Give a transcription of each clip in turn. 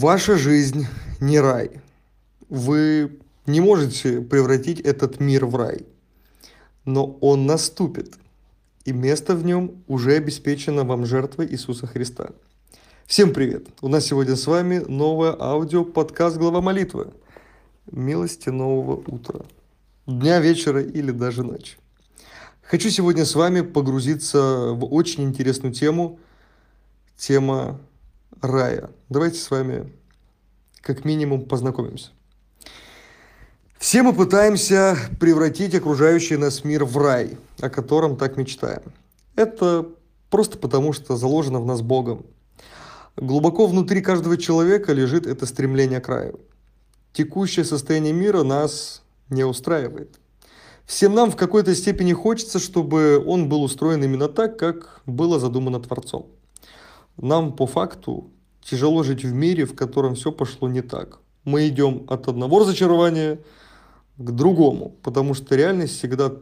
Ваша жизнь не рай. Вы не можете превратить этот мир в рай. Но он наступит. И место в нем уже обеспечено вам жертвой Иисуса Христа. Всем привет! У нас сегодня с вами новое аудио подкаст «Глава молитвы». Милости нового утра, дня, вечера или даже ночи. Хочу сегодня с вами погрузиться в очень интересную тему. Тема рая. Давайте с вами как минимум познакомимся. Все мы пытаемся превратить окружающий нас мир в рай, о котором так мечтаем. Это просто потому, что заложено в нас Богом. Глубоко внутри каждого человека лежит это стремление к раю. Текущее состояние мира нас не устраивает. Всем нам в какой-то степени хочется, чтобы он был устроен именно так, как было задумано Творцом. Нам по факту тяжело жить в мире, в котором все пошло не так. Мы идем от одного разочарования к другому, потому что реальность всегда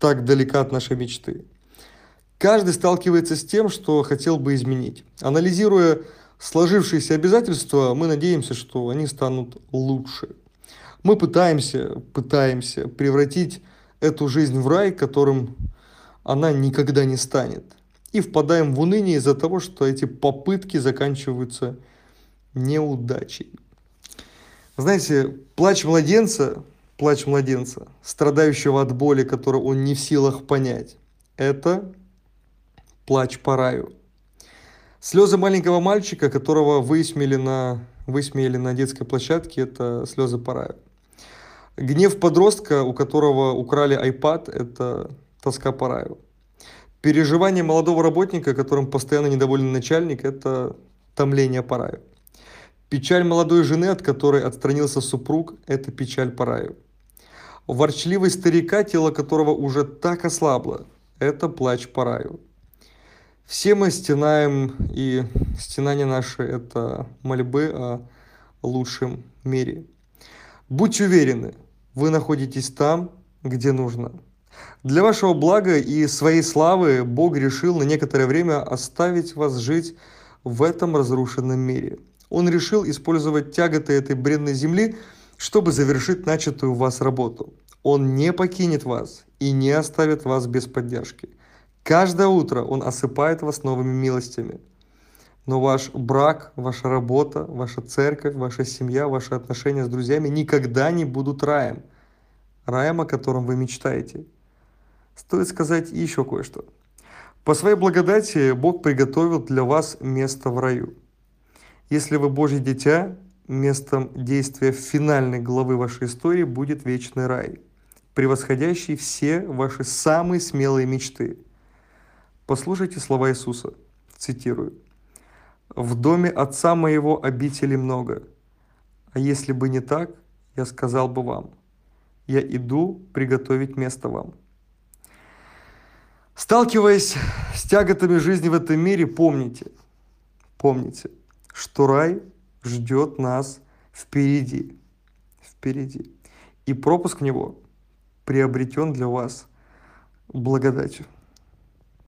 так далека от нашей мечты. Каждый сталкивается с тем, что хотел бы изменить. Анализируя сложившиеся обязательства, мы надеемся, что они станут лучше. Мы пытаемся, пытаемся превратить эту жизнь в рай, которым она никогда не станет и впадаем в уныние из-за того, что эти попытки заканчиваются неудачей. Знаете, плач младенца, плач младенца, страдающего от боли, которую он не в силах понять, это плач по раю. Слезы маленького мальчика, которого высмеяли на, высмеяли на детской площадке, это слезы по раю. Гнев подростка, у которого украли iPad, это тоска по раю. Переживание молодого работника, которым постоянно недоволен начальник, это томление по раю. Печаль молодой жены, от которой отстранился супруг, это печаль по раю. Ворчливый старика, тело которого уже так ослабло, это плач по раю. Все мы стенаем, и стенание наше – это мольбы о лучшем мире. Будьте уверены, вы находитесь там, где нужно – для вашего блага и своей славы Бог решил на некоторое время оставить вас жить в этом разрушенном мире. Он решил использовать тяготы этой бренной земли, чтобы завершить начатую у вас работу. Он не покинет вас и не оставит вас без поддержки. Каждое утро Он осыпает вас новыми милостями. Но ваш брак, ваша работа, ваша церковь, ваша семья, ваши отношения с друзьями никогда не будут раем. Раем, о котором вы мечтаете – стоит сказать еще кое-что. По своей благодати Бог приготовил для вас место в раю. Если вы Божье дитя, местом действия финальной главы вашей истории будет вечный рай, превосходящий все ваши самые смелые мечты. Послушайте слова Иисуса, цитирую. «В доме Отца моего обители много, а если бы не так, я сказал бы вам, я иду приготовить место вам». Сталкиваясь с тяготами жизни в этом мире, помните, помните, что рай ждет нас впереди, впереди. И пропуск в него приобретен для вас благодатью.